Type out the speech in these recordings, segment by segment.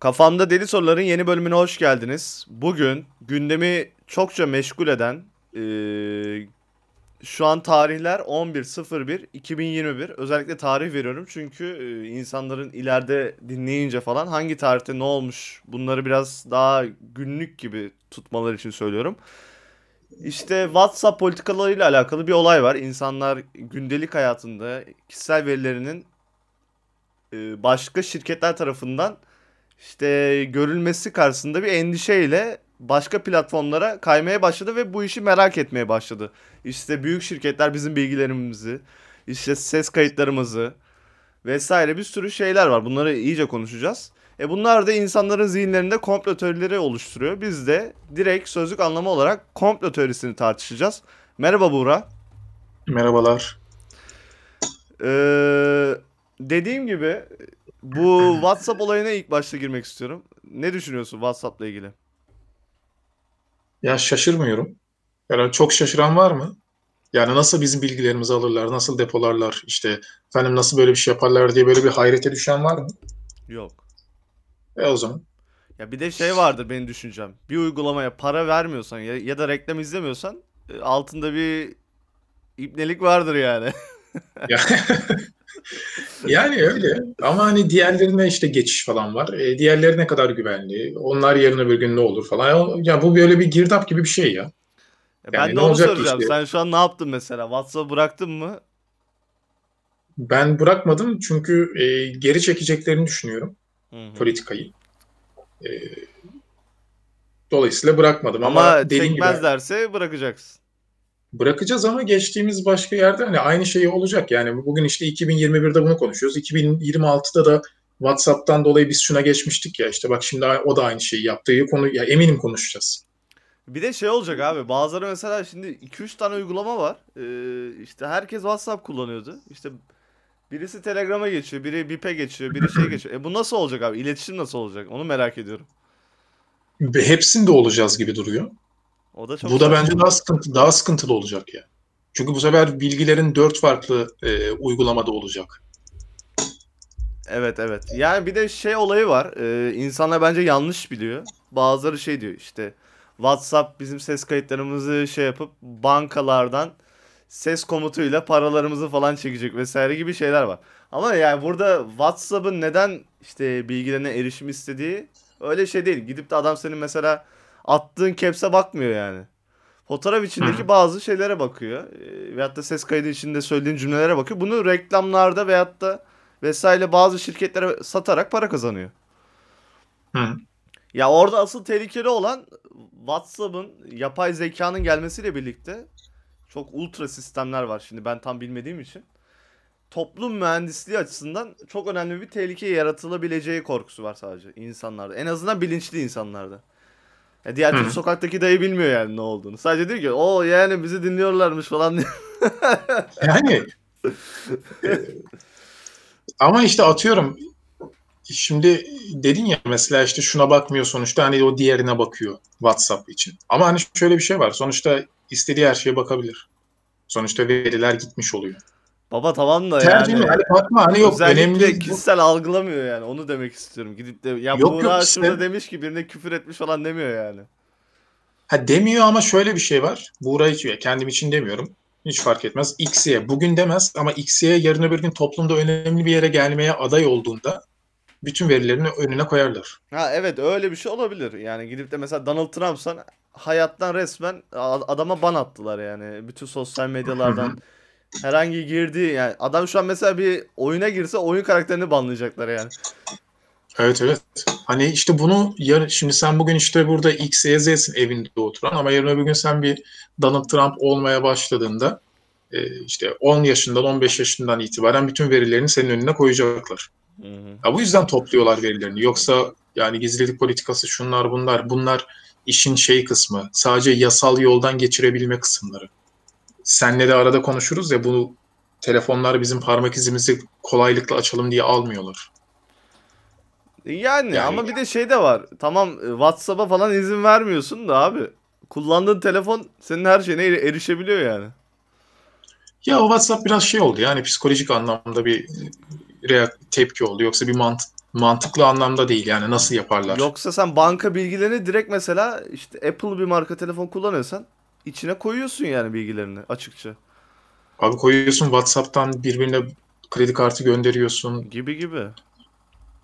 Kafamda Deli Soruların yeni bölümüne hoş geldiniz. Bugün gündemi çokça meşgul eden eee, şu an tarihler 11.01.2021. Özellikle tarih veriyorum çünkü eee, insanların ileride dinleyince falan hangi tarihte ne olmuş bunları biraz daha günlük gibi tutmaları için söylüyorum. İşte WhatsApp politikalarıyla alakalı bir olay var. İnsanlar gündelik hayatında kişisel verilerinin e, başka şirketler tarafından işte görülmesi karşısında bir endişeyle başka platformlara kaymaya başladı ve bu işi merak etmeye başladı. İşte büyük şirketler bizim bilgilerimizi, işte ses kayıtlarımızı vesaire bir sürü şeyler var. Bunları iyice konuşacağız. E bunlar da insanların zihinlerinde komplo teorileri oluşturuyor. Biz de direkt sözlük anlamı olarak komplo teorisini tartışacağız. Merhaba Buğra. Merhabalar. Ee, dediğim gibi bu WhatsApp olayına ilk başta girmek istiyorum. Ne düşünüyorsun WhatsApp'la ilgili? Ya şaşırmıyorum. Yani çok şaşıran var mı? Yani nasıl bizim bilgilerimizi alırlar, nasıl depolarlar, işte efendim nasıl böyle bir şey yaparlar diye böyle bir hayrete düşen var mı? Yok. E o zaman. Ya bir de şey vardır benim düşüncem. Bir uygulamaya para vermiyorsan ya, ya da reklam izlemiyorsan e, altında bir ibnelik vardır yani. Ya, yani öyle. Ama hani diğerlerine işte geçiş falan var. E, diğerleri ne kadar güvenli? Onlar yarın öbür gün ne olur falan. Ya, bu böyle bir girdap gibi bir şey ya. Ya Yani ben de ne onu soracağım. işte? Sen şu an ne yaptın mesela? WhatsApp'ı bıraktın mı? Ben bırakmadım çünkü e, geri çekeceklerini düşünüyorum Hı hı. politikayı. E, dolayısıyla bırakmadım ama, Ama dediğim gibi çekmezlerse bırakacaksın. Bırakacağız ama geçtiğimiz başka yerde hani aynı şey olacak. Yani bugün işte 2021'de bunu konuşuyoruz. 2026'da da WhatsApp'tan dolayı biz şuna geçmiştik ya işte bak şimdi o da aynı şeyi yaptığı konu ya eminim konuşacağız. Bir de şey olacak abi. Bazıları mesela şimdi 2-3 tane uygulama var. Ee, işte herkes WhatsApp kullanıyordu. İşte birisi Telegram'a geçiyor, biri Bip'e geçiyor, biri şey geçiyor. E bu nasıl olacak abi? İletişim nasıl olacak? Onu merak ediyorum. Hepsinde olacağız gibi duruyor. O da çok Bu da bence daha sıkıntı daha sıkıntılı olacak ya. Çünkü bu sefer bilgilerin dört farklı e, uygulamada olacak. Evet evet. Yani bir de şey olayı var. Ee, insanlar bence yanlış biliyor. Bazıları şey diyor işte WhatsApp bizim ses kayıtlarımızı şey yapıp bankalardan ses komutuyla paralarımızı falan çekecek vesaire gibi şeyler var. Ama yani burada WhatsApp'ın neden işte bilgilerine erişim istediği öyle şey değil. Gidip de adam senin mesela attığın caps'e bakmıyor yani. Fotoğraf içindeki bazı şeylere bakıyor. Ee, veyahut da ses kaydı içinde söylediğin cümlelere bakıyor. Bunu reklamlarda veyahut da vesaire bazı şirketlere satarak para kazanıyor. Hı. Ya orada asıl tehlikeli olan WhatsApp'ın yapay zekanın gelmesiyle birlikte çok ultra sistemler var şimdi ben tam bilmediğim için. Toplum mühendisliği açısından çok önemli bir tehlike yaratılabileceği korkusu var sadece insanlarda. En azından bilinçli insanlarda. Ya diğer türlü sokaktaki dayı bilmiyor yani ne olduğunu. Sadece diyor ki o yani bizi dinliyorlarmış falan diyor. Yani e, ama işte atıyorum şimdi dedin ya mesela işte şuna bakmıyor sonuçta hani o diğerine bakıyor WhatsApp için. Ama hani şöyle bir şey var. Sonuçta istediği her şeye bakabilir. Sonuçta veriler gitmiş oluyor. Baba tamam da Tercih yani. mi? Hani bakma hani yok Özellikle önemli kişisel algılamıyor yani. Onu demek istiyorum. Gidip de ya Yok, yok, Buğra işte. şurada demiş ki birine küfür etmiş falan demiyor yani. Ha demiyor ama şöyle bir şey var. Buğra hiç kendim için demiyorum. Hiç fark etmez. X'ye bugün demez ama X'ye yarın öbür gün toplumda önemli bir yere gelmeye aday olduğunda bütün verilerini önüne koyarlar. Ha evet öyle bir şey olabilir. Yani gidip de mesela Donald Trump'san hayattan resmen adama ban attılar yani. Bütün sosyal medyalardan herhangi girdiği yani adam şu an mesela bir oyuna girse oyun karakterini banlayacaklar yani. Evet evet. Hani işte bunu yar şimdi sen bugün işte burada X, Y, Z'sin evinde oturan ama yarın öbür gün sen bir Donald Trump olmaya başladığında e, işte 10 yaşından 15 yaşından itibaren bütün verilerini senin önüne koyacaklar. Hı hı. Ya bu yüzden topluyorlar verilerini. Yoksa yani gizlilik politikası şunlar bunlar bunlar işin şey kısmı. Sadece yasal yoldan geçirebilme kısımları. Senle de arada konuşuruz ya bunu telefonlar bizim parmak izimizi kolaylıkla açalım diye almıyorlar. Yani, Yani- ama bir de şey de var. Tamam e, WhatsApp'a falan izin vermiyorsun da abi. Kullandığın telefon senin her şeyine eri- erişebiliyor yani. Ya o WhatsApp biraz şey oldu yani psikolojik anlamda bir reak- tepki oldu. Yoksa bir mant Mantıklı anlamda değil yani nasıl yaparlar? Yoksa sen banka bilgilerini direkt mesela işte Apple bir marka telefon kullanıyorsan içine koyuyorsun yani bilgilerini açıkça. Abi koyuyorsun WhatsApp'tan birbirine kredi kartı gönderiyorsun. Gibi gibi.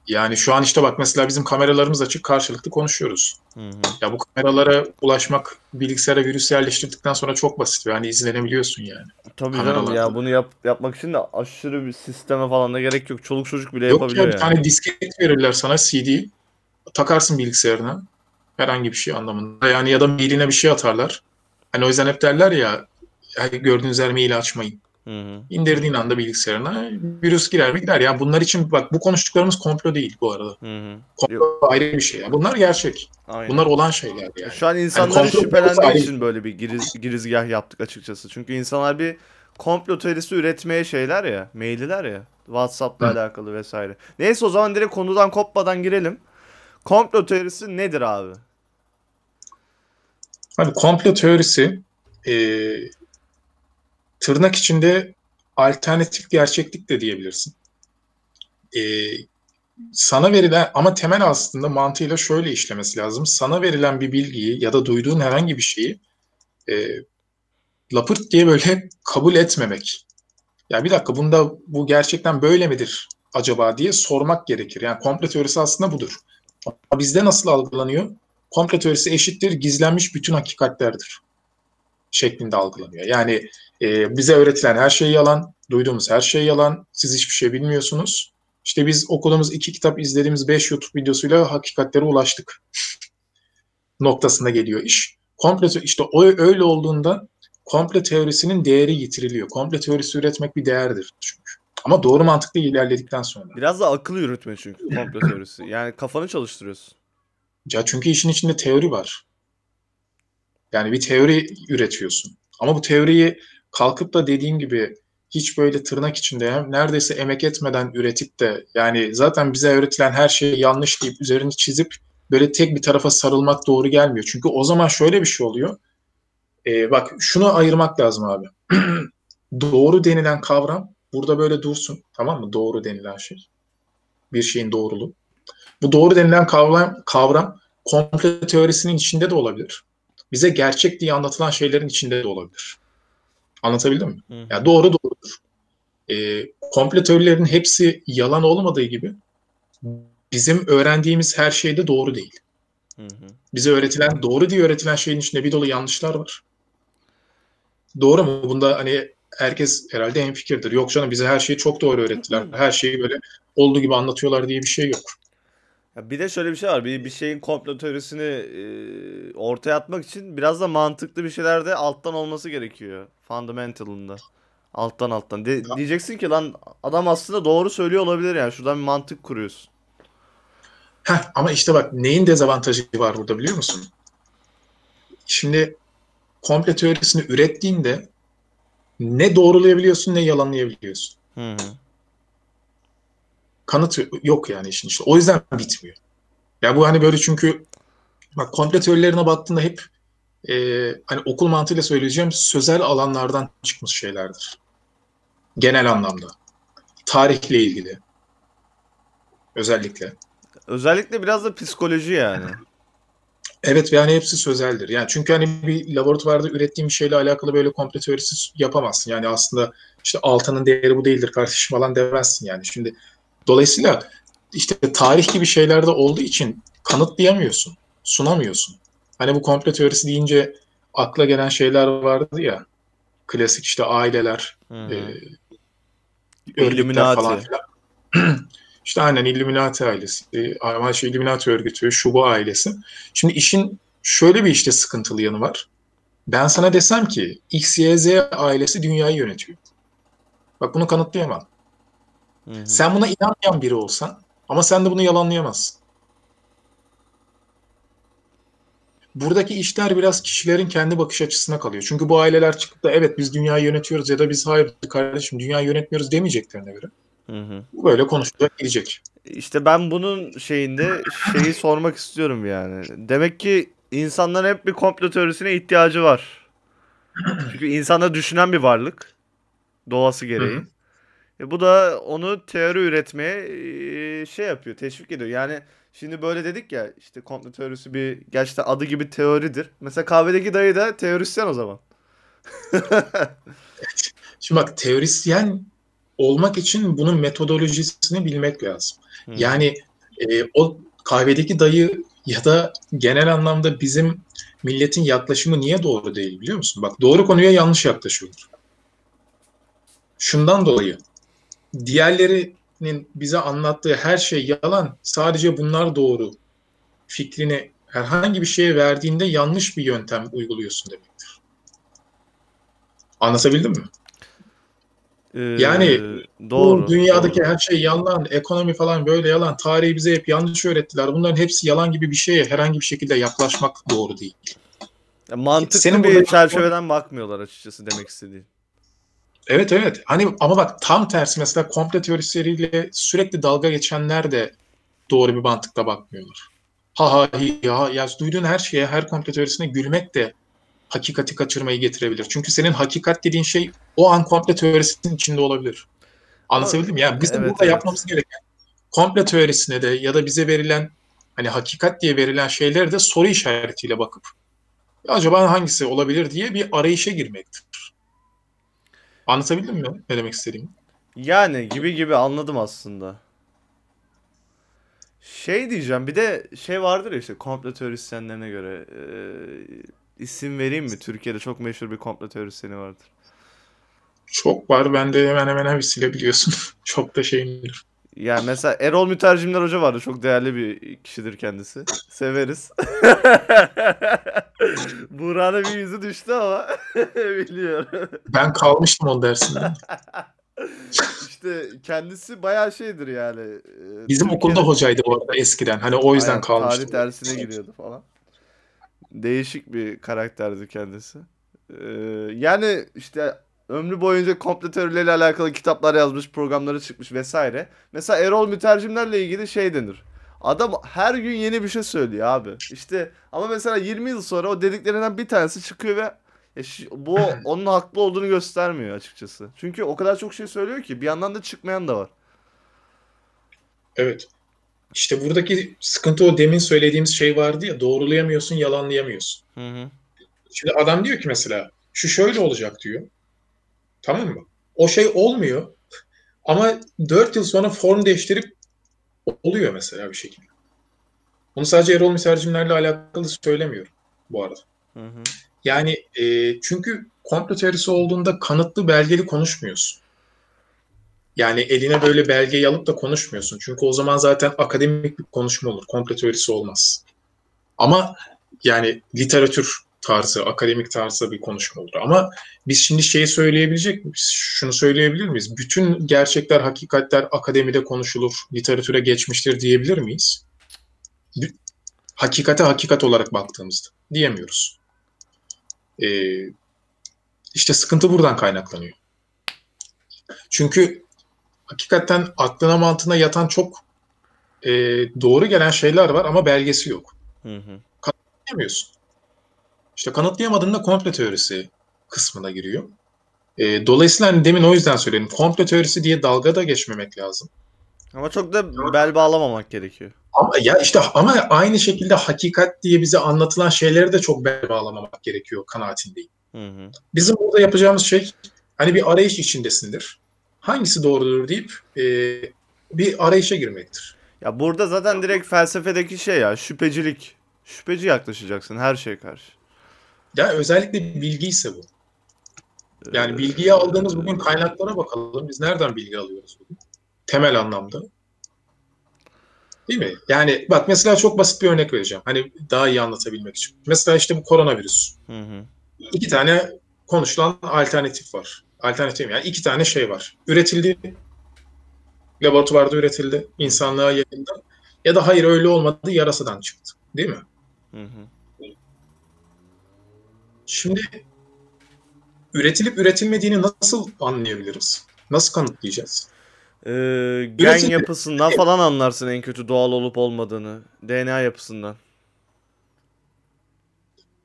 Yani şu an işte bak mesela bizim kameralarımız açık karşılıklı konuşuyoruz. Hı hı. Ya bu kameralara ulaşmak bilgisayara virüs yerleştirdikten sonra çok basit. Yani izlenebiliyorsun yani. Tabii canım ya bunu yap, yapmak için de aşırı bir sisteme falan da gerek yok. Çoluk çocuk bile Yok ya yapabiliyor bir yani. tane disket verirler sana CD. Takarsın bilgisayarına. Herhangi bir şey anlamında. Yani ya da mailine bir şey atarlar. Hani o yüzden hep derler ya "Yani gördüğünüz her maili açmayın. Hı hı. İndirdiğin anda bilgisayarına virüs girer mi gider. Yani bunlar için bak bu konuştuklarımız komplo değil bu arada. Hı hı. Komplo ayrı bir şey. ya. Bunlar gerçek. Aynen. Bunlar olan şeyler yani. Şu an insanların komplo şüphelendiği için böyle bir giriz, girizgah yaptık açıkçası. Çünkü insanlar bir komplo teorisi üretmeye şeyler ya, maililer ya. WhatsApp'la Hı. alakalı vesaire. Neyse o zaman direkt konudan kopmadan girelim. Komplo teorisi nedir abi? Hani komplo teorisi e, tırnak içinde alternatif gerçeklik de diyebilirsin. E, sana verilen ama temel aslında mantığıyla şöyle işlemesi lazım. Sana verilen bir bilgiyi ya da duyduğun herhangi bir şeyi e, lapırt diye böyle kabul etmemek. Ya bir dakika bunda bu gerçekten böyle midir acaba diye sormak gerekir. Yani komplo teorisi aslında budur. Ama bizde nasıl algılanıyor? Komplo teorisi eşittir gizlenmiş bütün hakikatlerdir şeklinde algılanıyor. Yani e, bize öğretilen her şey yalan, duyduğumuz her şey yalan, siz hiçbir şey bilmiyorsunuz. İşte biz okuduğumuz iki kitap, izlediğimiz beş YouTube videosuyla hakikatlere ulaştık noktasına geliyor iş. Komplo te- işte o öyle olduğunda komplo teorisinin değeri yitiriliyor. Komplo teorisi üretmek bir değerdir çünkü. Ama doğru mantıklı ilerledikten sonra. Biraz da akıl yürütme çünkü komplo teorisi. Yani kafanı çalıştırıyorsun. Ya çünkü işin içinde teori var. Yani bir teori üretiyorsun. Ama bu teoriyi kalkıp da dediğim gibi hiç böyle tırnak içinde neredeyse emek etmeden üretip de yani zaten bize öğretilen her şey yanlış deyip üzerini çizip böyle tek bir tarafa sarılmak doğru gelmiyor. Çünkü o zaman şöyle bir şey oluyor. Ee, bak şunu ayırmak lazım abi. doğru denilen kavram burada böyle dursun. Tamam mı? Doğru denilen şey. Bir şeyin doğruluğu. Bu doğru denilen kavram, kavram komplo teorisinin içinde de olabilir. Bize gerçek diye anlatılan şeylerin içinde de olabilir. Anlatabildim mi? Hı. Yani doğru doğrudur. Ee, komplo teorilerinin hepsi yalan olmadığı gibi bizim öğrendiğimiz her şey de doğru değil. Hı hı. Bize öğretilen, doğru diye öğretilen şeyin içinde bir dolu yanlışlar var. Doğru mu? Bunda hani herkes herhalde hemfikirdir. Yok canım bize her şeyi çok doğru öğrettiler. Her şeyi böyle olduğu gibi anlatıyorlar diye bir şey yok. Ya bir de şöyle bir şey var. Bir, bir şeyin komplo teorisini e, ortaya atmak için biraz da mantıklı bir şeyler de alttan olması gerekiyor. Fundamental'ında. Alttan alttan. De- diyeceksin ki lan adam aslında doğru söylüyor olabilir yani. Şuradan bir mantık kuruyorsun. Heh, ama işte bak neyin dezavantajı var burada biliyor musun? Şimdi komplo teorisini ürettiğinde ne doğrulayabiliyorsun ne yalanlayabiliyorsun. Hı hı. Kanıt yok yani işin işte. O yüzden bitmiyor. Ya bu hani böyle çünkü bak komplo teorilerine baktığında hep e, hani okul mantığıyla söyleyeceğim sözel alanlardan çıkmış şeylerdir. Genel anlamda. Tarihle ilgili. Özellikle. Özellikle biraz da psikoloji yani. Evet yani hepsi sözeldir. Yani çünkü hani bir laboratuvarda ürettiğim bir şeyle alakalı böyle komplo teorisi yapamazsın. Yani aslında işte altının değeri bu değildir kardeşim falan demezsin yani. Şimdi dolayısıyla işte tarih gibi şeylerde olduğu için kanıtlayamıyorsun, sunamıyorsun. Hani bu komplo teorisi deyince akla gelen şeyler vardı ya. Klasik işte aileler, hı. e, örgütler falan filan. işte aynen Illuminati ailesi, e, ama şey Illuminati örgütü, şu bu ailesi. Şimdi işin şöyle bir işte sıkıntılı yanı var. Ben sana desem ki X, Y, Z ailesi dünyayı yönetiyor. Bak bunu kanıtlayamam. Hı hı. Sen buna inanmayan biri olsan ama sen de bunu yalanlayamazsın. Buradaki işler biraz kişilerin kendi bakış açısına kalıyor. Çünkü bu aileler çıkıp da evet biz dünyayı yönetiyoruz ya da biz hayır kardeşim dünyayı yönetmiyoruz demeyeceklerine göre. Hı hı. Bu böyle konuşulacak gidecek. İşte ben bunun şeyinde şeyi sormak istiyorum yani. Demek ki insanların hep bir komplo teorisine ihtiyacı var. Çünkü insanlar düşünen bir varlık. Doğası gereği. Hı hı. E bu da onu teori üretmeye e, şey yapıyor, teşvik ediyor. Yani şimdi böyle dedik ya işte komplo teorisi bir gerçekten adı gibi teoridir. Mesela kahvedeki dayı da teorisyen o zaman. Şimdi bak teorisyen olmak için bunun metodolojisini bilmek lazım. Hı. Yani e, o kahvedeki dayı ya da genel anlamda bizim milletin yaklaşımı niye doğru değil biliyor musun? Bak doğru konuya yanlış yaklaşıyorlar. Şundan dolayı diğerlerinin bize anlattığı her şey yalan, sadece bunlar doğru fikrini herhangi bir şeye verdiğinde yanlış bir yöntem uyguluyorsun demektir. Anlatabildim mi? Ee, Yani doğru. Bu dünyadaki doğru. her şey yalan, ekonomi falan böyle yalan, tarihi bize hep yanlış öğrettiler. Bunların hepsi yalan gibi bir şeye herhangi bir şekilde yaklaşmak doğru değil. Ya mantıklı Senin bir çerçeveden bakmıyorlar açıkçası demek istediğin. Evet evet. Hani ama bak tam tersi mesela komple teorileriyle sürekli dalga geçenler de doğru bir mantıkla bakmıyorlar. Ha ha hi ya ya duyduğun her şeye, her komple teorisine gülmek de hakikati kaçırmayı getirebilir. Çünkü senin hakikat dediğin şey o an komple teorisinin içinde olabilir. Anlatabildim mi? Yani bizim Evet, burada evet. yapmamız gereken komple teorisine de ya da bize verilen hani hakikat diye verilen şeylere de soru işaretiyle bakıp "Ya acaba hangisi olabilir diye bir arayışa girmektir. Anlatabildim mi ne demek istediğimi? Yani gibi gibi anladım aslında. Şey diyeceğim bir de şey vardır ya işte komplo teorisyenlerine göre e, isim vereyim mi? Türkiye'de çok meşhur bir komplo teorisyeni vardır. Çok var. Ben de hemen hemen hepsiyle biliyorsun. Çok da şeyimdir. Yani mesela Erol Mütercimler Hoca vardı. Çok değerli bir kişidir kendisi. Severiz. Buğra'nın bir yüzü düştü ama biliyorum. Ben kalmıştım o dersinde. İşte kendisi bayağı şeydir yani. e, Bizim okulda Türkiye'de- hocaydı bu arada eskiden. Hani o yüzden Aynen, kalmıştım. Tarih dersine giriyordu falan. Değişik bir karakterdi kendisi. Ee, yani işte ömrü boyunca komplo teorileriyle alakalı kitaplar yazmış, programları çıkmış vesaire. Mesela Erol Mütercimlerle ilgili şey denir. Adam her gün yeni bir şey söylüyor abi. İşte ama mesela 20 yıl sonra o dediklerinden bir tanesi çıkıyor ve şi- bu onun haklı olduğunu göstermiyor açıkçası. Çünkü o kadar çok şey söylüyor ki bir yandan da çıkmayan da var. Evet. İşte buradaki sıkıntı o demin söylediğimiz şey vardı ya doğrulayamıyorsun, yalanlayamıyorsun. Hı hı. Şimdi adam diyor ki mesela şu şöyle olacak diyor. Tamam mı? O şey olmuyor. Ama 4 yıl sonra form değiştirip oluyor mesela bir şekilde. Bunu sadece Erol Mütercimlerle alakalı söylemiyorum bu arada. Hı hı. Yani e, çünkü komplo teorisi olduğunda kanıtlı belgeli konuşmuyorsun. Yani eline böyle belgeyi alıp da konuşmuyorsun. Çünkü o zaman zaten akademik bir konuşma olur. Komplo teorisi olmaz. Ama yani literatür tarzı, akademik tarzda bir konuşma olur. Ama biz şimdi şeyi söyleyebilecek miyiz? Şunu söyleyebilir miyiz? Bütün gerçekler, hakikatler akademide konuşulur, literatüre geçmiştir diyebilir miyiz? Hakikate hakikat olarak baktığımızda diyemiyoruz. Ee, işte sıkıntı buradan kaynaklanıyor. Çünkü hakikaten aklına mantığına yatan çok e, doğru gelen şeyler var ama belgesi yok. Hı hı. Diyemiyorsun. İşte kanıtlayamadığında komple teorisi kısmına giriyor. E, dolayısıyla hani demin o yüzden söyledim. Komple teorisi diye dalga da geçmemek lazım. Ama çok da bel bağlamamak gerekiyor. Ama ya işte ama aynı şekilde hakikat diye bize anlatılan şeyleri de çok bel bağlamamak gerekiyor kanaatindeyim. Hı hı. Bizim burada yapacağımız şey hani bir arayış içindesindir. Hangisi doğrudur deyip e, bir arayışa girmektir. Ya burada zaten direkt felsefedeki şey ya şüphecilik. Şüpheci yaklaşacaksın her şeye karşı. Ya özellikle bilgi ise bu. Ee, Yani bilgiyi aldığımız bugün kaynaklara bakalım. Biz nereden bilgi alıyoruz bugün? Temel anlamda. Değil mi? Yani bak mesela çok basit bir örnek vereceğim. Hani daha iyi anlatabilmek için. Mesela işte bu koronavirüs. Hı hı. İki tane konuşulan alternatif var. Alternatif yani iki tane şey var. Üretildi. Laboratuvarda üretildi. insanlığa yakında. Ya da hayır öyle olmadı. Yarasadan çıktı. Değil mi? Hı hı. Şimdi üretilip üretilmediğini nasıl anlayabiliriz? Nasıl kanıtlayacağız? Ee, gen Üretim- yapısından falan anlarsın en kötü doğal olup olmadığını. DNA yapısından.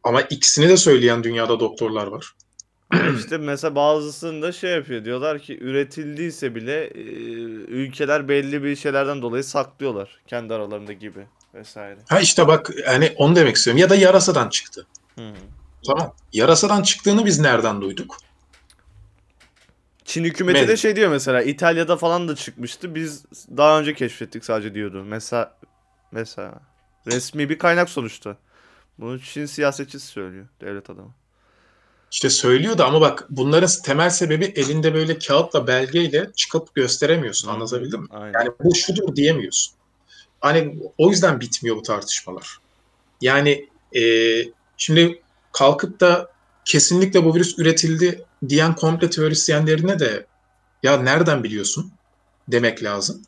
Ama ikisini de söyleyen dünyada doktorlar var. işte mesela bazısında şey yapıyor diyorlar ki üretildiyse bile e, ülkeler belli bir şeylerden dolayı saklıyorlar kendi aralarında gibi vesaire. Ha işte bak hani onu demek istiyorum. Ya da yarasadan çıktı. Hı. Tamam. Yarasadan çıktığını biz nereden duyduk? Çin hükümeti de Medya. şey diyor mesela İtalya'da falan da çıkmıştı. Biz daha önce keşfettik sadece diyordu. Mesela mesela resmi bir kaynak sonuçta. Bunu Çin siyasetçisi söylüyor, devlet adamı. İşte söylüyordu ama bak bunların temel sebebi elinde böyle kağıtla belgeyle çıkıp gösteremiyorsun. Hı. Anlatabildim mi? Aynen. Yani bu şudur diyemiyorsun. Hani o yüzden bitmiyor bu tartışmalar. Yani e, şimdi kalkıp da kesinlikle bu virüs üretildi diyen komple teorisyenlerine de ya nereden biliyorsun demek lazım.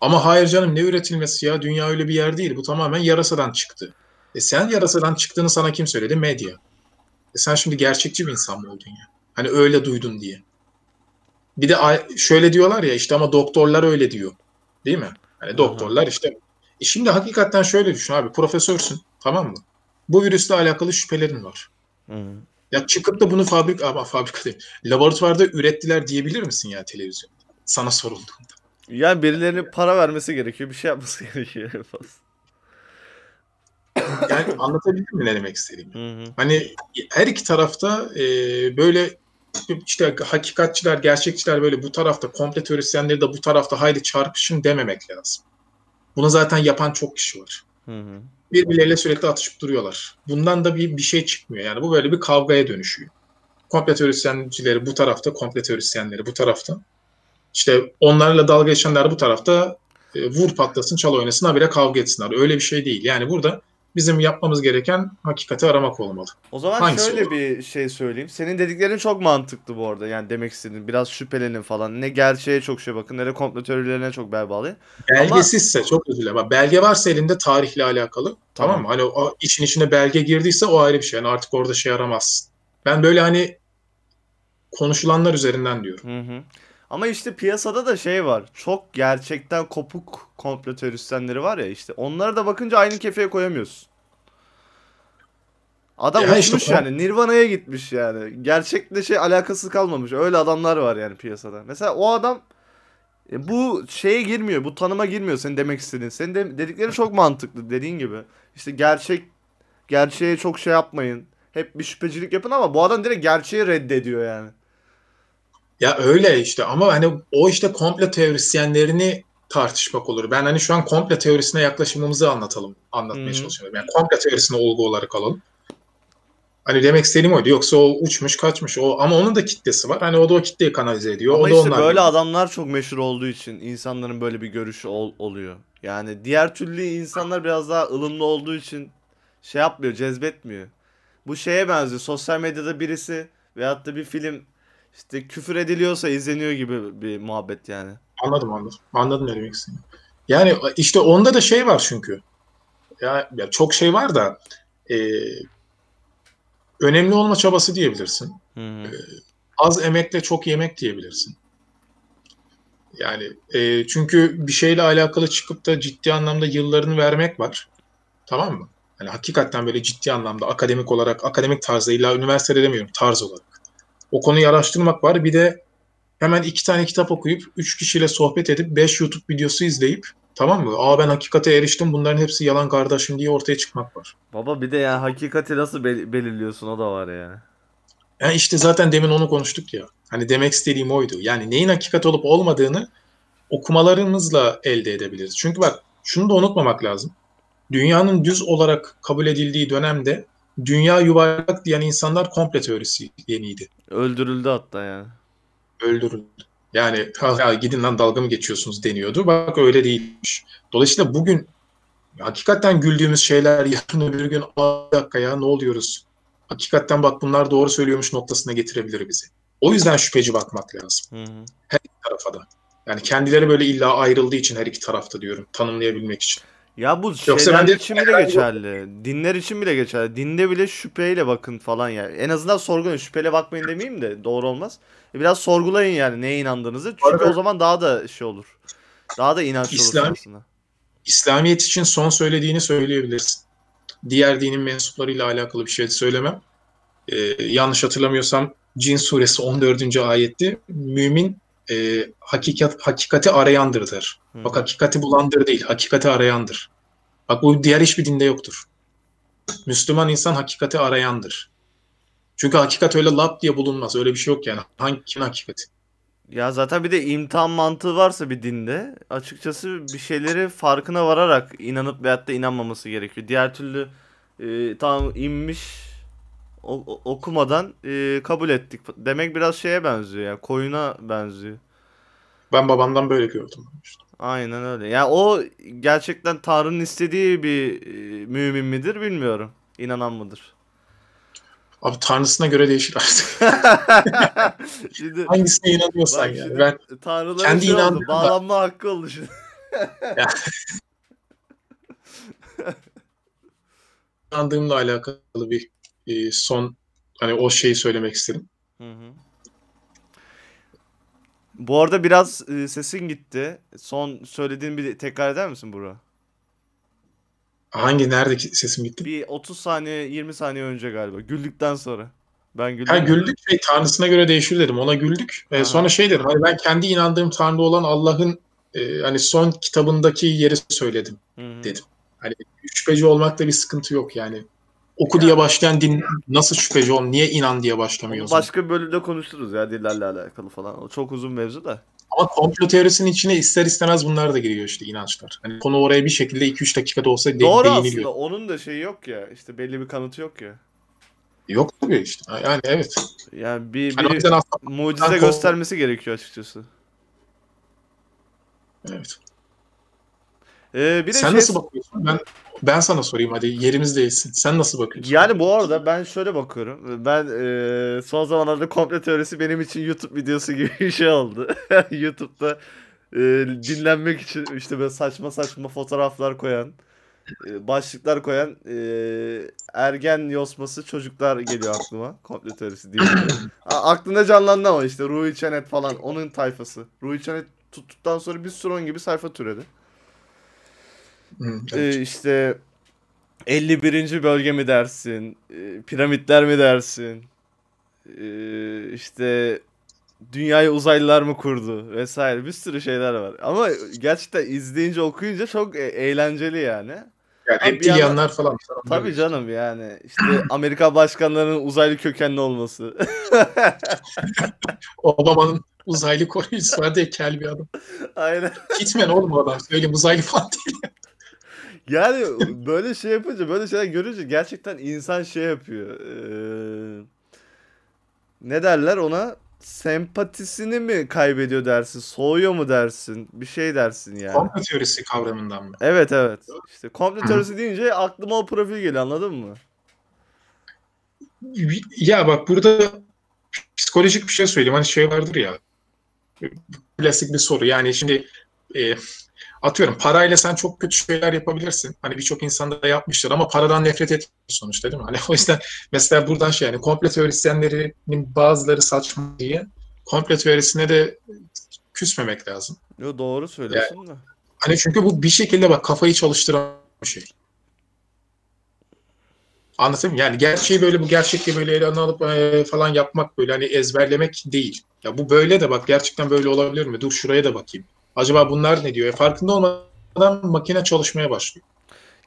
Ama hayır canım ne üretilmesi ya dünya öyle bir yer değil bu tamamen yarasadan çıktı. E sen yarasadan çıktığını sana kim söyledi? Medya. E sen şimdi gerçekçi bir insan mı oldun ya? Hani öyle duydun diye. Bir de şöyle diyorlar ya işte ama doktorlar öyle diyor. Değil mi? Hani doktorlar işte. E şimdi hakikaten şöyle düşün abi profesörsün tamam mı? Bu virüsle alakalı şüphelerin var. Hı hı. Ya çıkıp da bunu fabrika ama fabrika değil. Laboratuvarda ürettiler diyebilir misin ya televizyonda? Sana sorulduğunda. Yani birilerinin para vermesi gerekiyor, bir şey yapması gerekiyor. Yani anlatabildim mi ne demek istediğimi? Hı hı. Hani her iki tarafta e, böyle işte hakikatçiler, gerçekçiler böyle bu tarafta, komple teorisyenleri de bu tarafta haydi çarpışın dememek lazım. Bunu zaten yapan çok kişi var. Hı hı. Birbirleriyle sürekli atışıp duruyorlar. Bundan da bir, bir şey çıkmıyor. Yani bu böyle bir kavgaya dönüşüyor. Komple teorisyencileri bu tarafta, komple teorisyenleri bu tarafta. İşte onlarla dalga geçenler bu tarafta e, vur patlasın, çal oynasın, habire kavga etsinler. Öyle bir şey değil. Yani burada bizim yapmamız gereken hakikati aramak olmalı. O zaman Hangisi şöyle olur? bir şey söyleyeyim. Senin dediklerin çok mantıklı bu arada. Yani demek istediğin biraz şüphelenin falan. Ne gerçeğe çok şey bakın ne de komplo teorilerine çok bel bağlayın. Belgesizse çok özür dilerim. Belge varsa elinde tarihle alakalı. Tamam, Tamam. mı? Hani o için içine belge girdiyse o ayrı bir şey. Yani artık orada şey aramazsın. Ben böyle hani konuşulanlar üzerinden diyorum. Hı hı. Ama işte piyasada da şey var. Çok gerçekten kopuk komplo teorisyenleri var ya işte. Onlara da bakınca aynı kefeye koyamıyorsun. Adam Ya işte uçmuş o- yani. Nirvana'ya gitmiş yani. Gerçekle şey alakası kalmamış. Öyle adamlar var yani piyasada. Mesela o adam e, bu şeye girmiyor. Bu tanıma girmiyor senin demek istediğin. Senin de, dedikleri çok mantıklı dediğin gibi. İşte gerçek gerçeğe çok şey yapmayın. Hep bir şüphecilik yapın ama bu adam direkt gerçeği reddediyor yani. Ya öyle işte ama hani o işte komple teorisyenlerini tartışmak olur. Ben hani şu an komple teorisine yaklaşımımızı anlatalım, anlatmaya hı. çalışıyorum. Yani komple teorisine olgu olarak alalım. Hani demek istediğim oydu. Yoksa o uçmuş kaçmış o ama onun da kitlesi var. Hani o da o kitleyi kanalize ediyor. Ama o da işte onlar böyle gibi. adamlar çok meşhur olduğu için insanların böyle bir görüşü ol- oluyor. Yani diğer türlü insanlar biraz daha ılımlı olduğu için şey yapmıyor, cezbetmiyor. Bu şeye benziyor. Sosyal medyada birisi veyahut da bir film işte küfür ediliyorsa izleniyor gibi bir muhabbet yani. Anladım anladım. Anladım ne demek istediğini. Yani işte onda da şey var çünkü. Ya, ya çok şey var da e, önemli olma çabası diyebilirsin. Hı hı. Az emekle çok yemek diyebilirsin. Yani e, çünkü bir şeyle alakalı çıkıp da ciddi anlamda yıllarını vermek var. Tamam mı? Hani hakikaten böyle ciddi anlamda akademik olarak, akademik tarzda illa üniversitede demiyorum tarz olarak. O konuyu araştırmak var. Bir de hemen iki tane kitap okuyup, üç kişiyle sohbet edip, beş YouTube videosu izleyip tamam mı? Aa ben hakikate eriştim bunların hepsi yalan kardeşim diye ortaya çıkmak var. Baba bir de yani hakikati nasıl bel- belirliyorsun o da var yani. Yani işte zaten demin onu konuştuk ya. Hani demek istediğim oydu. Yani neyin hakikat olup olmadığını okumalarımızla elde edebiliriz. Çünkü bak şunu da unutmamak lazım. Dünyanın düz olarak kabul edildiği dönemde dünya yuvarlak diyen insanlar komple teorisi yeniydi. Öldürüldü hatta yani. Öldürüldü. Yani ha, gidin lan dalga mı geçiyorsunuz deniyordu. Bak öyle değilmiş. Dolayısıyla bugün hakikaten güldüğümüz şeyler yarın öbür gün "Aa, bir dakika ya ne oluyoruz? Hakikaten bak bunlar doğru söylüyormuş noktasına getirebilir bizi. O yüzden şüpheci bakmak lazım Hı hı. tarafa da. Yani kendileri böyle illa ayrıldığı için her iki tarafta diyorum tanımlayabilmek için. Ya bu Yoksa şeyler ben de- için bile geçerli. Dinler için bile geçerli. Dinde bile şüpheyle bakın falan yani. En azından sorgulayın. Şüpheyle bakmayın demeyeyim de doğru olmaz. E Biraz sorgulayın yani neye inandığınızı. Çünkü arada- o zaman daha da şey olur. Daha da inançlı olursun İslam- aslında. İslamiyet için son söylediğini söyleyebilirsin. Diğer dinin mensuplarıyla alakalı bir şey söylemem. Ee, yanlış hatırlamıyorsam Cin suresi 14. ayette mümin e, hakikat hakikati arayandır der. Hı. Bak hakikati bulandır değil, hakikati arayandır. Bak bu diğer hiçbir dinde yoktur. Müslüman insan hakikati arayandır. Çünkü hakikat öyle lap diye bulunmaz. Öyle bir şey yok yani. Hangi kimin hakikati? Ya zaten bir de imtihan mantığı varsa bir dinde açıkçası bir şeyleri farkına vararak inanıp veyahut da inanmaması gerekiyor. Diğer türlü e, tamam inmiş o- okumadan e, kabul ettik. Demek biraz şeye benziyor ya koyuna benziyor. Ben babamdan böyle gördüm. İşte. Aynen öyle. Ya o gerçekten Tanrı'nın istediği bir e, mümin midir bilmiyorum. İnanan mıdır? Abi tanrısına göre değişir artık. Şimdi Hangisine inanıyorsan bak yani. Ben Tanrılara kendi şey oldu. da- Bağlanma hakkı oldu şimdi. inandığımla alakalı bir e, son hani o şeyi söylemek istedim. Hı hı. Bu arada biraz e, sesin gitti. Son söylediğin bir tekrar eder misin Bura? Hangi neredeki sesim gitti? Bir 30 saniye 20 saniye önce galiba. Güldükten sonra. Ben güldüm. Ha güldük şey tanrısına göre değişir dedim. Ona güldük. E, Aha. sonra şey dedim. Hani ben kendi inandığım tanrı olan Allah'ın e, hani son kitabındaki yeri söyledim. Hı hı. dedim. Hani şüpheci olmakta bir sıkıntı yok yani. Oku diye başlayan din nasıl şüpheci ol, niye inan diye başlamıyor. Onu başka bir bölümde konuşuruz ya dillerle alakalı falan. O çok uzun mevzu da. Ama komplo teorisinin içine ister istemez bunlar da giriyor işte inançlar. Hani konu oraya bir şekilde 2-3 dakikada olsa de- Doğru değiniliyor. aslında. Onun da şeyi yok ya. İşte belli bir kanıtı yok ya. Yok tabii işte. Yani evet. Yani bir, Hani o bir yüzden aslında mucize Ben- göstermesi gerekiyor açıkçası. evet. Ee, bir de Sen şey- nasıl bakıyorsun? Ben ben sana sorayım hadi yerimiz değilsin. Sen nasıl bakıyorsun? Yani bu arada ben şöyle bakıyorum. Ben e, son zamanlarda komple teorisi benim için YouTube videosu gibi bir şey oldu. YouTube'da e, dinlenmek için işte böyle saçma saçma fotoğraflar koyan, e, başlıklar koyan e, ergen yosması çocuklar geliyor aklıma. Komple teorisi. A- aklında canlandı ama işte Ruhi Çenet falan onun tayfası. Ruhi Çenet tuttuktan sonra bir sürü onun gibi sayfa türedi. Hı, evet. Ee, işte 51. bölge mi dersin? Ee, piramitler mi dersin? Ee, işte dünyayı uzaylılar mı kurdu vesaire bir sürü şeyler var. Ama gerçekten izleyince okuyunca çok e- eğlenceli yani. yani reptilyanlar falan. Tabii canım yani işte Amerika başkanlarının uzaylı kökenli olması. Obama'nın uzaylı koruyucusu var diye kel bir adam. Aynen. Hitman oğlum adam. Söyleyeyim uzaylı falan değil. Yani böyle şey yapınca böyle şeyler görünce gerçekten insan şey yapıyor. Ee, ne derler ona? Sempatisini mi kaybediyor dersin? Soğuyor mu dersin? Bir şey dersin yani. Komplo teorisi kavramından mı? Evet evet. İşte komplo teorisi deyince aklıma o profil geliyor anladın mı? Ya bak burada psikolojik bir şey söyleyeyim. Hani şey vardır ya klasik bir soru. Yani şimdi e, atıyorum parayla sen çok kötü şeyler yapabilirsin. Hani birçok insan da yapmıştır ama paradan nefret etmiyor sonuçta değil mi? Hani o yüzden mesela buradan şey yani komplo teorisyenlerinin bazıları saçma diye komplo teorisine de küsmemek lazım. Yo doğru söylüyorsun da. Hani çünkü bu bir şekilde bak kafayı çalıştıran bir şey. Anlatayım? Yani gerçeği böyle bu gerçekliği böyle ele alıp e, falan yapmak böyle hani ezberlemek değil. Ya bu böyle de bak gerçekten böyle olabilir mi? Dur şuraya da bakayım. Acaba bunlar ne diyor? E, farkında olmadan makine çalışmaya başlıyor.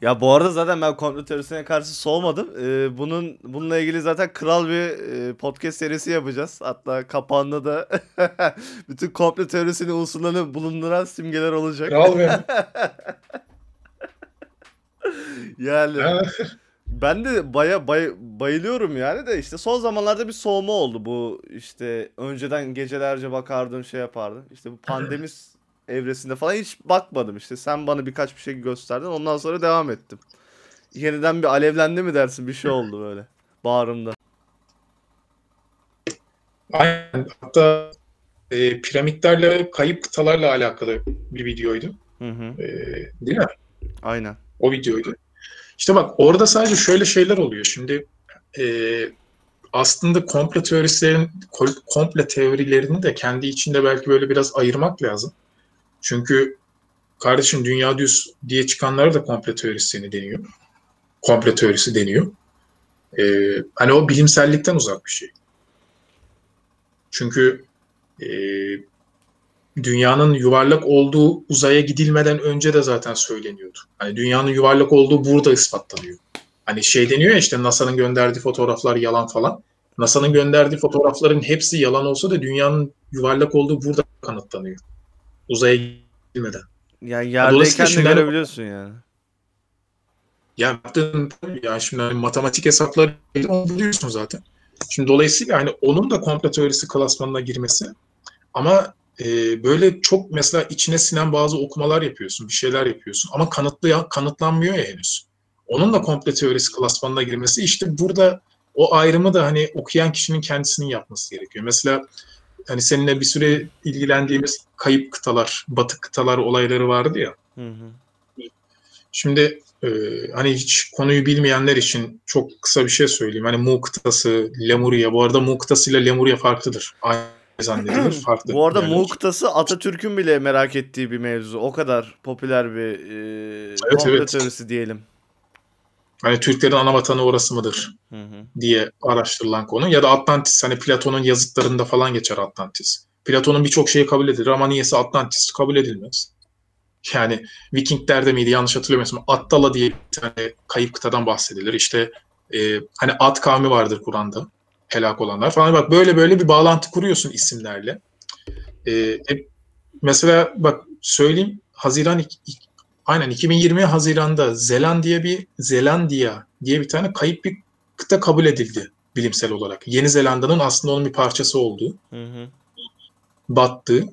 Ya bu arada zaten ben komplo teorisine karşı soğumadım. Ee, bunun bununla ilgili zaten kral bir e, podcast serisi yapacağız. Hatta kapağında da bütün komplo teorisinin unsurlarını bulunduran simgeler olacak. Kral be. Yani ben de baya bay, bayılıyorum yani de işte son zamanlarda bir soğuma oldu bu işte önceden gecelerce bakardım şey yapardım. İşte bu pandemi evresinde falan hiç bakmadım işte sen bana birkaç bir şey gösterdin ondan sonra devam ettim. Yeniden bir alevlendi mi dersin bir şey oldu böyle bağrımda. Aynen. Hatta e, piramitlerle kayıp kıtalarla alakalı bir videoydu. Hı hı. E, değil mi? Aynen. O videoydu. İşte bak orada sadece şöyle şeyler oluyor. Şimdi e, aslında komple teorislerin komple teorilerini de kendi içinde belki böyle biraz ayırmak lazım. Çünkü kardeşim dünya düz diye çıkanlara da komple teorisyeni deniyor. Komple teorisi deniyor. E, hani o bilimsellikten uzak bir şey. Çünkü e, dünyanın yuvarlak olduğu uzaya gidilmeden önce de zaten söyleniyordu. Hani dünyanın yuvarlak olduğu burada ispatlanıyor. Hani şey deniyor ya işte NASA'nın gönderdiği fotoğraflar yalan falan. NASA'nın gönderdiği fotoğrafların hepsi yalan olsa da dünyanın yuvarlak olduğu burada kanıtlanıyor. Uzaya. Yani dolayısıyla yerdeyken de görebiliyorsun yani. Ya yaptığın ya şimdi hani matematik hesapları onu buluyorsun zaten. Şimdi dolayısıyla hani onun da komplo teorisi klasmanına girmesi ama e, böyle çok mesela içine sinen bazı okumalar yapıyorsun, bir şeyler yapıyorsun ama kanıtlı kanıtlanmıyor ya henüz. Onun da komplo teorisi klasmanına girmesi işte burada o ayrımı da hani okuyan kişinin kendisinin yapması gerekiyor. Mesela hani seninle bir süre ilgilendiğimiz kayıp kıtalar, batık kıtalar olayları vardı ya. Hı hı. Şimdi e, hani hiç konuyu bilmeyenler için çok kısa bir şey söyleyeyim. Hani Mu kıtası, Lemuria. Bu arada Mu kıtası ile Lemuria farklıdır. Aynı zannedilir. Farklı. Bu arada yerler. Mu kıtası Atatürk'ün bile merak ettiği bir mevzu. O kadar popüler bir e, Evet, komplo evet. teorisi diyelim. Hani Türklerin ana vatanı orası mıdır Hı hı. diye araştırılan konu. Ya da Atlantis. Hani Platon'un yazıtlarında falan geçer Atlantis. Platon'un birçok şeyi kabul edilir ama niyeyse Atlantis kabul edilmez. Yani Vikinglerde miydi yanlış hatırlamıyorsam Attala diye bir tane kayıp kıtadan bahsedilir. İşte e, hani At kavmi vardır Kur'an'da helak olanlar falan. Bak böyle böyle bir bağlantı kuruyorsun isimlerle. E, e, mesela bak söyleyeyim Haziran aynen 2020 Haziran'da Zelandiya bir Zelandiya diye bir tane kayıp bir kıta kabul edildi bilimsel olarak. Yeni Zelanda'nın aslında onun bir parçası olduğu Hı hı. battığı.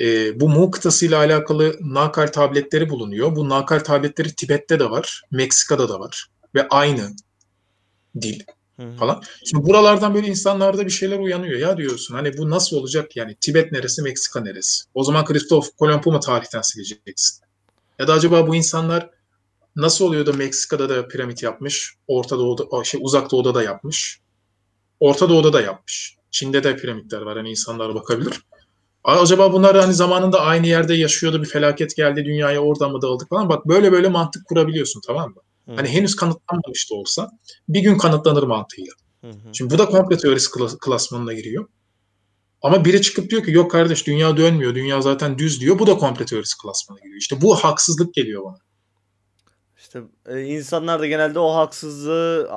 E, bu Mu kıtasıyla alakalı nakal tabletleri bulunuyor. Bu nakal tabletleri Tibet'te de var, Meksika'da da var ve aynı dil Hı hı. falan. Şimdi buralardan böyle insanlarda bir şeyler uyanıyor. Ya diyorsun hani bu nasıl olacak yani Tibet neresi, Meksika neresi? O zaman Kristof Kolomb'u mu tarihten sileceksin? Ya da acaba bu insanlar nasıl oluyor da Meksika'da da piramit yapmış, Orta Doğu'da, şey Uzak Doğu'da da yapmış, Orta Doğu'da da yapmış. Çin'de de piramitler var hani insanlar bakabilir. Acaba bunlar hani zamanında aynı yerde yaşıyordu bir felaket geldi dünyaya oradan mı dağıldık falan. Bak böyle böyle mantık kurabiliyorsun tamam mı? Hı Hani henüz kanıtlanmamış da olsa bir gün kanıtlanır mantığıyla. hı. hı. Şimdi bu da komplo teorisi klas- klasmanına giriyor. Ama biri çıkıp diyor ki yok kardeş dünya dönmüyor, dünya zaten düz diyor. Bu da komplo teorisi klasmanına giriyor. İşte bu haksızlık geliyor bana. İşte e, insanlar da genelde o haksızlığı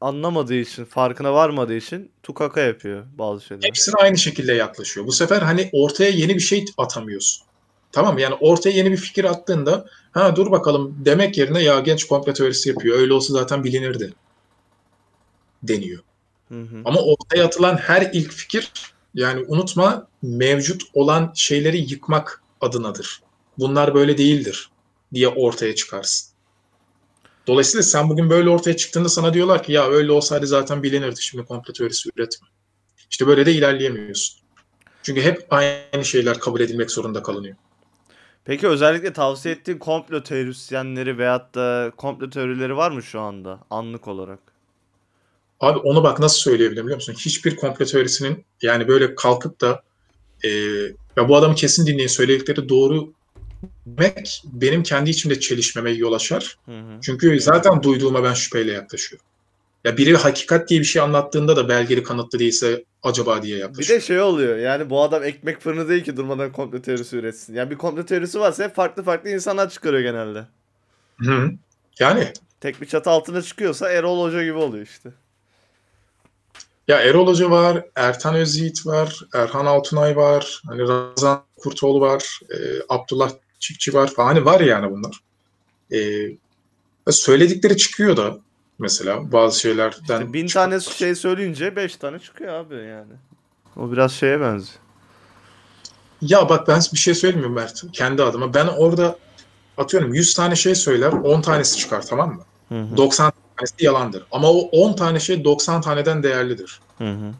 anlamadığı için, farkına varmadığı için tukaka yapıyor bazı şeyler. Hepsine aynı şekilde yaklaşıyor. Bu sefer hani ortaya yeni bir şey atamıyorsun. Tamam mı? Yani ortaya yeni bir fikir attığında ha dur bakalım demek yerine ya genç komplo teorisi yapıyor. Öyle olsa zaten bilinirdi deniyor. Hı hı. Ama ortaya atılan her ilk fikir yani unutma mevcut olan şeyleri yıkmak adınadır. Bunlar böyle değildir diye ortaya çıkarsın. Dolayısıyla sen bugün böyle ortaya çıktığında sana diyorlar ki ya öyle olsaydı zaten bilinirdi şimdi komplo teorisi üretme. İşte böyle de ilerleyemiyorsun. Çünkü hep aynı şeyler kabul edilmek zorunda kalınıyor. Peki özellikle tavsiye ettiğin komplo teorisyenleri veyahut da komplo teorileri var mı şu anda anlık olarak? Abi onu bak nasıl söyleyebilirim biliyor musun? Hiçbir komplo teorisinin yani böyle kalkıp da e, ya bu adamı kesin dinleyin söyledikleri doğru demek benim kendi içimde çelişmeme yol açar. Hı hı. Çünkü zaten duyduğuma ben şüpheyle yaklaşıyorum. Ya biri hakikat diye bir şey anlattığında da belgeli kanıtlı değilse acaba diye Bir yaklaşıyorum. de şey oluyor yani bu adam ekmek fırını değil ki durmadan komplo teorisi üretsin. Yani bir komplo teorisi varsa hep farklı farklı insanlar çıkarıyor genelde. Hı. Yani Tek bir çatı altına çıkıyorsa Erol Hoca gibi oluyor işte. Ya Erol Hoca var, Ertan Özyiğit var, Erhan Altunay var, hani Ramazan Kurtoğlu var, e, Abdullah Çiftçi var falan. Hani var yani bunlar. E, söyledikleri çıkıyor da mesela bazı şeylerden. İşte bin çıkıyor. tane şey söyleyince beş tane çıkıyor abi yani. O biraz şeye benziyor. Ya bak ben bir şey söyleyeyim mi Mert? Kendi adıma. Ben orada atıyorum 100 tane şey söyler, 10 tanesi çıkar tamam mı? Hı hı. 90 tanesi yalandır. Ama o 10 tane şey 90 taneden değerlidir. Hı hı.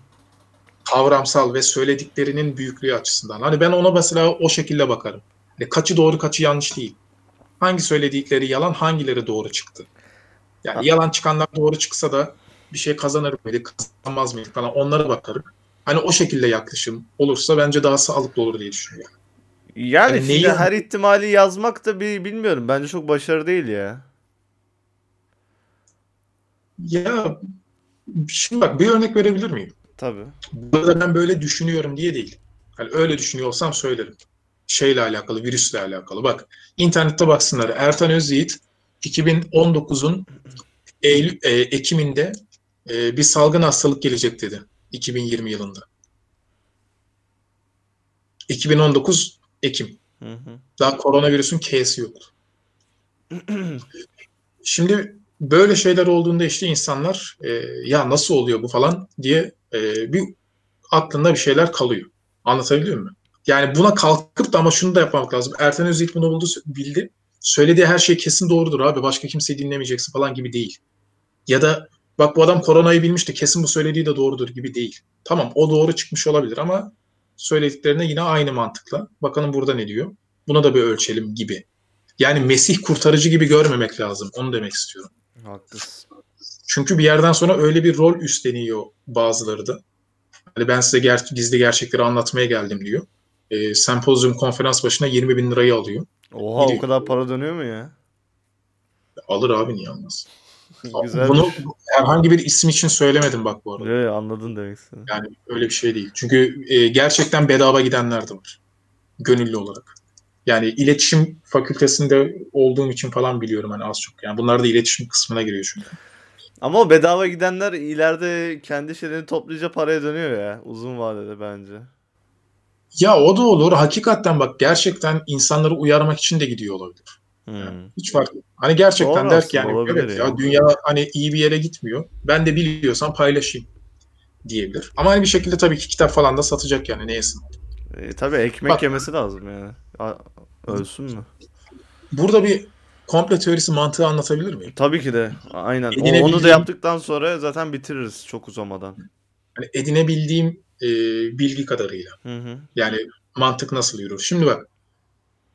Kavramsal ve söylediklerinin büyüklüğü açısından. Hani ben ona mesela o şekilde bakarım. Hani kaçı doğru kaçı yanlış değil. Hangi söyledikleri yalan hangileri doğru çıktı. Yani Ha. yalan çıkanlar doğru çıksa da bir şey kazanır mıydı kazanmaz mıydı falan onlara bakarım. Hani o şekilde yaklaşım olursa bence daha sağlıklı olur diye düşünüyorum. Yani Yani şimdi neyi- her ihtimali yazmak da bir bilmiyorum. Bence çok başarı değil ya. Ya şimdi bak bir örnek verebilir miyim? Tabii. Burada ben böyle düşünüyorum diye değil. Hani öyle düşünüyorsam söylerim. Şeyle alakalı, virüsle alakalı. Bak internette baksınlar. Ertan Özyiğit 2019'un Eylül, e, Ekim'inde e, bir salgın hastalık gelecek dedi. 2020 yılında. 2019 Ekim. Hı hı. Daha koronavirüsün K'si yoktu. Şimdi böyle şeyler olduğunda işte insanlar e, ya nasıl oluyor bu falan diye e, bir aklında bir şeyler kalıyor. Anlatabiliyor muyum? Yani buna kalkıp da ama şunu da yapmak lazım. Erten Özyiğit bunu buldu, bildi. Söylediği her şey kesin doğrudur abi. Başka kimseyi dinlemeyeceksin falan gibi değil. Ya da bak bu adam koronayı bilmişti kesin bu söylediği de doğrudur gibi değil. Tamam o doğru çıkmış olabilir ama söylediklerine yine aynı mantıkla. Bakalım burada ne diyor. Buna da bir ölçelim gibi. Yani Mesih kurtarıcı gibi görmemek lazım. Onu demek istiyorum. Haklısın. Çünkü bir yerden sonra öyle bir rol üstleniyor bazıları da. Hani ben size ger gizli gerçekleri anlatmaya geldim diyor. E, sempozyum konferans başına 20 bin lirayı alıyor. Oha Biri- o kadar para dönüyor mu ya? Alır abi niye almaz? Güzel. Bunu herhangi bir isim için söylemedim bak bu arada. Evet, anladın demek istedim. Yani öyle bir şey değil. Çünkü e, gerçekten bedava gidenler de var. Gönüllü olarak. Yani iletişim fakültesinde olduğum için falan biliyorum hani az çok. Yani bunlar da iletişim kısmına giriyor çünkü. Ama o bedava gidenler ileride kendi şeylerini toplayınca paraya dönüyor ya. Uzun vadede bence. Ya o da olur. Hakikaten bak gerçekten insanları uyarmak için de gidiyor olabilir. Hmm. Hiç fark yok. Hani gerçekten Doğru der ki yani evet yani. ya dünya hani iyi bir yere gitmiyor. Ben de biliyorsam paylaşayım diyebilir. Ama hani bir şekilde tabii ki kitap falan da satacak yani neyse. E, tabii ekmek Bak- yemesi lazım yani. Ölsün mü? Burada bir komple teorisi mantığı anlatabilir miyim? Tabii ki de. Aynen. Edinebildiğim- Onu da yaptıktan sonra zaten bitiririz çok uzamadan. Hani edinebildiğim e, bilgi kadarıyla. Hı hı. Yani mantık nasıl yürür? Şimdi bak.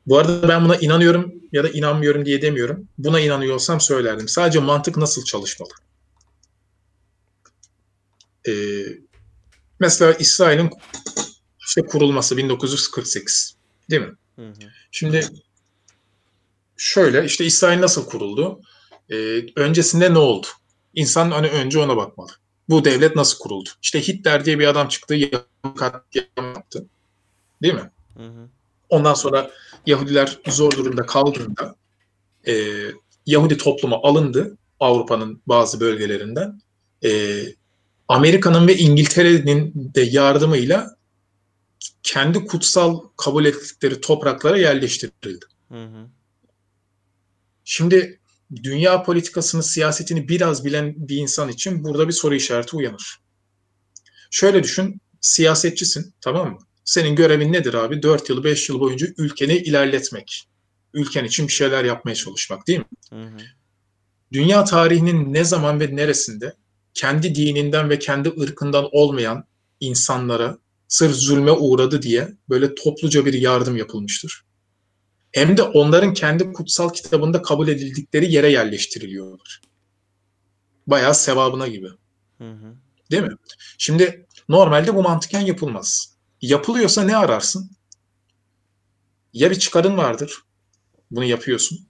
Bu arada ben buna inanıyorum ya da inanmıyorum diye demiyorum. Buna inanıyorsam söylerdim. Sadece mantık nasıl çalışmalı? Ee, mesela İsrail'in işte kurulması 1948. Değil mi? Hı hı. Şimdi şöyle işte İsrail nasıl kuruldu? Ee, öncesinde ne oldu? İnsan hani önce ona bakmalı. Bu devlet nasıl kuruldu? İşte Hitler diye bir adam çıktı, katliam yaptı. Değil mi? Hı hı. Ondan sonra Yahudiler zor durumda kaldığında e, Yahudi toplumu alındı Avrupa'nın bazı bölgelerinden. E, Amerika'nın ve İngiltere'nin de yardımıyla kendi kutsal kabul ettikleri topraklara yerleştirildi. Hı hı. Şimdi dünya politikasını, siyasetini biraz bilen bir insan için burada bir soru işareti uyanır. Şöyle düşün, siyasetçisin, tamam mı? Senin görevin nedir abi? 4 yıl, 5 yıl boyunca ülkeni ilerletmek. Ülken için bir şeyler yapmaya çalışmak değil mi? Hı hı. Dünya tarihinin ne zaman ve neresinde kendi dininden ve kendi ırkından olmayan insanlara sırf zulme uğradı diye böyle topluca bir yardım yapılmıştır. Hem de onların kendi kutsal kitabında kabul edildikleri yere yerleştiriliyorlar. Bayağı sevabına gibi. Hı hı. Değil mi? Şimdi normalde bu mantıken yapılmaz. Yapılıyorsa ne ararsın? Ya bir çıkarın vardır. Bunu yapıyorsun.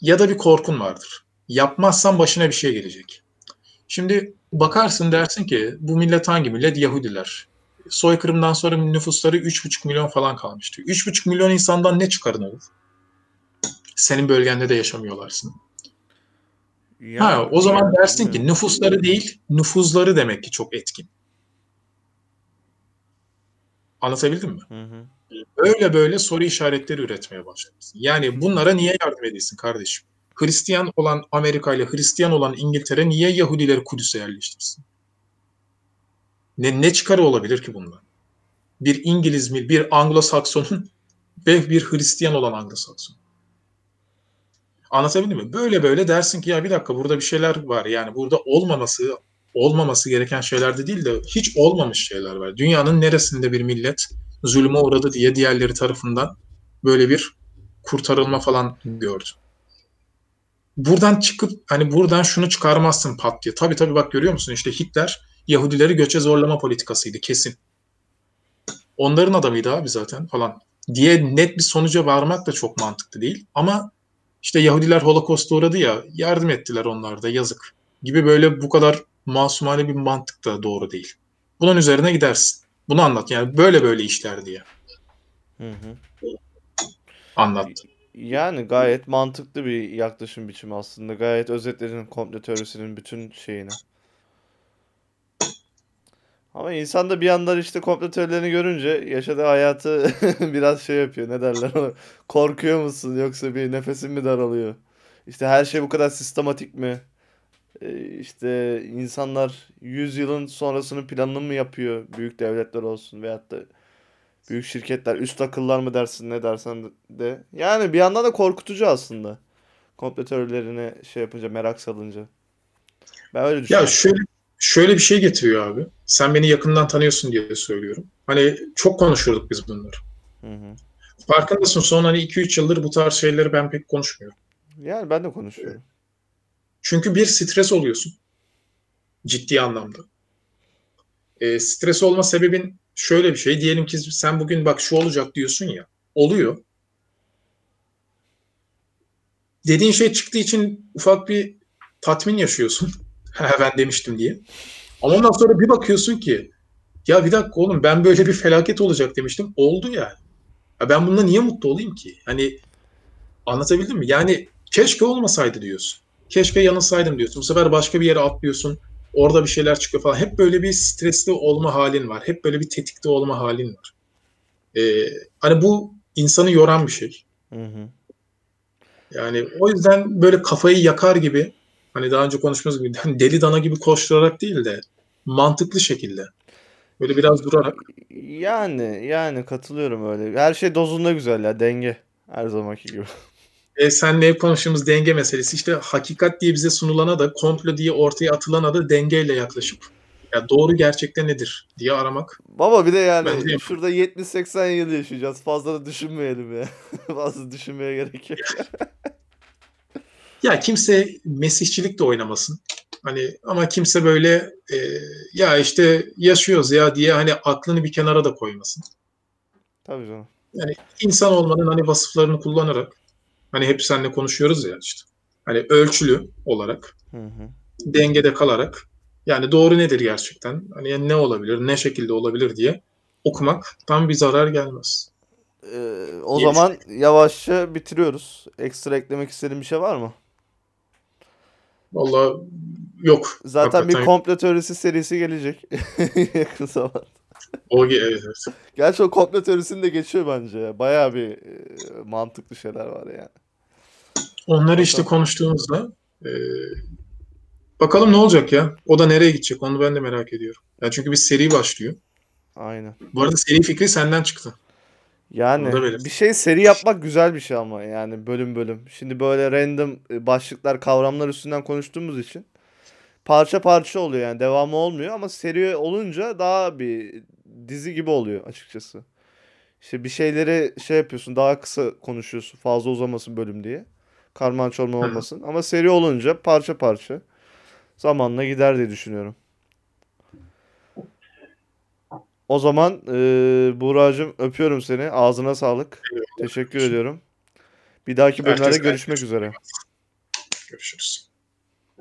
Ya da bir korkun vardır. Yapmazsan başına bir şey gelecek. Şimdi bakarsın dersin ki bu millet hangi millet? Yahudiler. Soykırımdan sonra nüfusları 3,5 milyon falan kalmıştı. 3,5 milyon insandan ne çıkarın olur? Senin bölgende de yaşamıyorlarsın. Ya, Ha, o zaman dersin ki nüfusları değil, nüfuzları demek ki çok etkin. Anlatabildim mi? Hı hı. Böyle böyle soru işaretleri üretmeye başlarsın. Yani bunlara niye yardım edilsin kardeşim? Hristiyan olan Amerika ile Hristiyan olan İngiltere niye Yahudileri Kudüs'e yerleştirsin? Ne, ne çıkarı olabilir ki bundan? Bir İngiliz mi, bir Anglo-Sakson'un ve bir Hristiyan olan Anglo-Sakson. Anlatabildim mi? Böyle böyle dersin ki ya bir dakika burada bir şeyler var. Yani burada olmaması olmaması gereken şeyler de değil de hiç olmamış şeyler var. Dünyanın neresinde bir millet zulüme uğradı diye diğerleri tarafından böyle bir kurtarılma falan gördü. Buradan çıkıp hani buradan şunu çıkarmazsın pat diye. Tabii tabii bak görüyor musun işte Hitler Yahudileri göçe zorlama politikasıydı kesin. Onların adamıydı abi zaten falan diye net bir sonuca varmak da çok mantıklı değil. Ama işte Yahudiler Holocaust'a uğradı ya yardım ettiler onlar da yazık gibi böyle bu kadar masumane bir mantık da doğru değil. Bunun üzerine gidersin. Bunu anlat yani böyle böyle işler diye Hı hı. anlattı. Yani gayet mantıklı bir yaklaşım biçimi aslında. Gayet özetledin komplo teorisinin bütün şeyini. Ama insan da bir yandan işte komplo teorilerini görünce yaşadığı hayatı biraz şey yapıyor. Ne derler ona? Korkuyor musun yoksa bir nefesin mi daralıyor? İşte her şey bu kadar sistematik mi? Ee, işte insanlar 100 yılın sonrasının planını mı yapıyor? Büyük devletler olsun veyahut da büyük şirketler, üst akıllar mı dersin ne dersen de. Yani bir yandan da korkutucu aslında. Komplo teorilerine şey yapınca, merak salınca. Ben öyle Ya düşünüyorum. şöyle şöyle bir şey getiriyor abi. Sen beni yakından tanıyorsun diye söylüyorum. Hani çok konuşurduk biz bunları. Hı hı. Farkındasın son hani 2-3 yıldır bu tarz şeyleri ben pek konuşmuyorum. Yani ben de konuşuyorum. Çünkü bir stres oluyorsun. Ciddi anlamda. E, stres olma sebebin şöyle bir şey. Diyelim ki sen bugün bak şu olacak diyorsun ya. Oluyor. Dediğin şey çıktığı için ufak bir tatmin yaşıyorsun. Ben demiştim diye. Ama ondan sonra bir bakıyorsun ki ya bir dakika oğlum ben böyle bir felaket olacak demiştim. Oldu yani. Ya ben bununla niye mutlu olayım ki? Hani anlatabildim mi? Yani keşke olmasaydı diyorsun. Keşke yanılsaydım diyorsun. Bu sefer başka bir yere atlıyorsun. Orada bir şeyler çıkıyor falan. Hep böyle bir stresli olma halin var. Hep böyle bir tetikte olma halin var. Ee, hani bu insanı yoran bir şey. Hı hı. Yani o yüzden böyle kafayı yakar gibi hani daha önce konuştuğumuz gibi hani deli dana gibi koşturarak değil de mantıklı şekilde böyle biraz durarak Yani yani katılıyorum öyle. Her şey dozunda güzel ya denge. Her zamanki gibi. E, senle hep konuştuğumuz denge meselesi işte hakikat diye bize sunulana da komplo diye ortaya atılana da dengeyle yaklaşıp ya doğru gerçekte nedir diye aramak. Baba bir de yani Bence- şurada 70-80 yıl yaşayacağız. Fazla da düşünmeyelim ya. Fazla düşünmeye gerek yok. Ya kimse mesihçilik de oynamasın. Hani ama kimse böyle e, ya işte yaşıyoruz ya diye hani aklını bir kenara da koymasın. Tabii canım. İnsan olmanın hani vasıflarını kullanarak hani hep seninle konuşuyoruz ya işte. Hani ölçülü olarak, Hı hı. dengede kalarak yani doğru nedir gerçekten? Hani ne olabilir, ne şekilde olabilir diye okumak tam bir zarar gelmez. Ee, o zaman yavaşça bitiriyoruz. Ekstra eklemek istediğin bir şey var mı? Vallahi yok. Zaten bir Hakikaten komplo teorisi serisi gelecek yakın zamanda. o evet, evet. Gerçi o komplo teorisini de geçiyor bence. ya. Bayağı bir e, mantıklı şeyler var yani. Onları işte konuştuğumuzda e, bakalım ne olacak ya? O da nereye gidecek? Onu ben de merak ediyorum. Ya çünkü bir seri başlıyor. Aynen. Bu arada seri fikri senden çıktı. Yani da bir şey seri yapmak güzel bir şey ama yani bölüm bölüm. Şimdi böyle random e, başlıklar, kavramlar üstünden konuştuğumuz için parça parça oluyor yani devamı olmuyor ama seri olunca daha bir dizi gibi oluyor açıkçası. İşte bir şeyleri şey yapıyorsun daha kısa konuşuyorsun fazla uzamasın bölüm diye. Karman çorman olmasın ama seri olunca parça parça zamanla gider diye düşünüyorum. O zaman e, Buğra'cığım öpüyorum seni. Ağzına sağlık. Teşekkür ediyorum. Bir dahaki bölümlerde görüşmek üzere. Görüşürüz.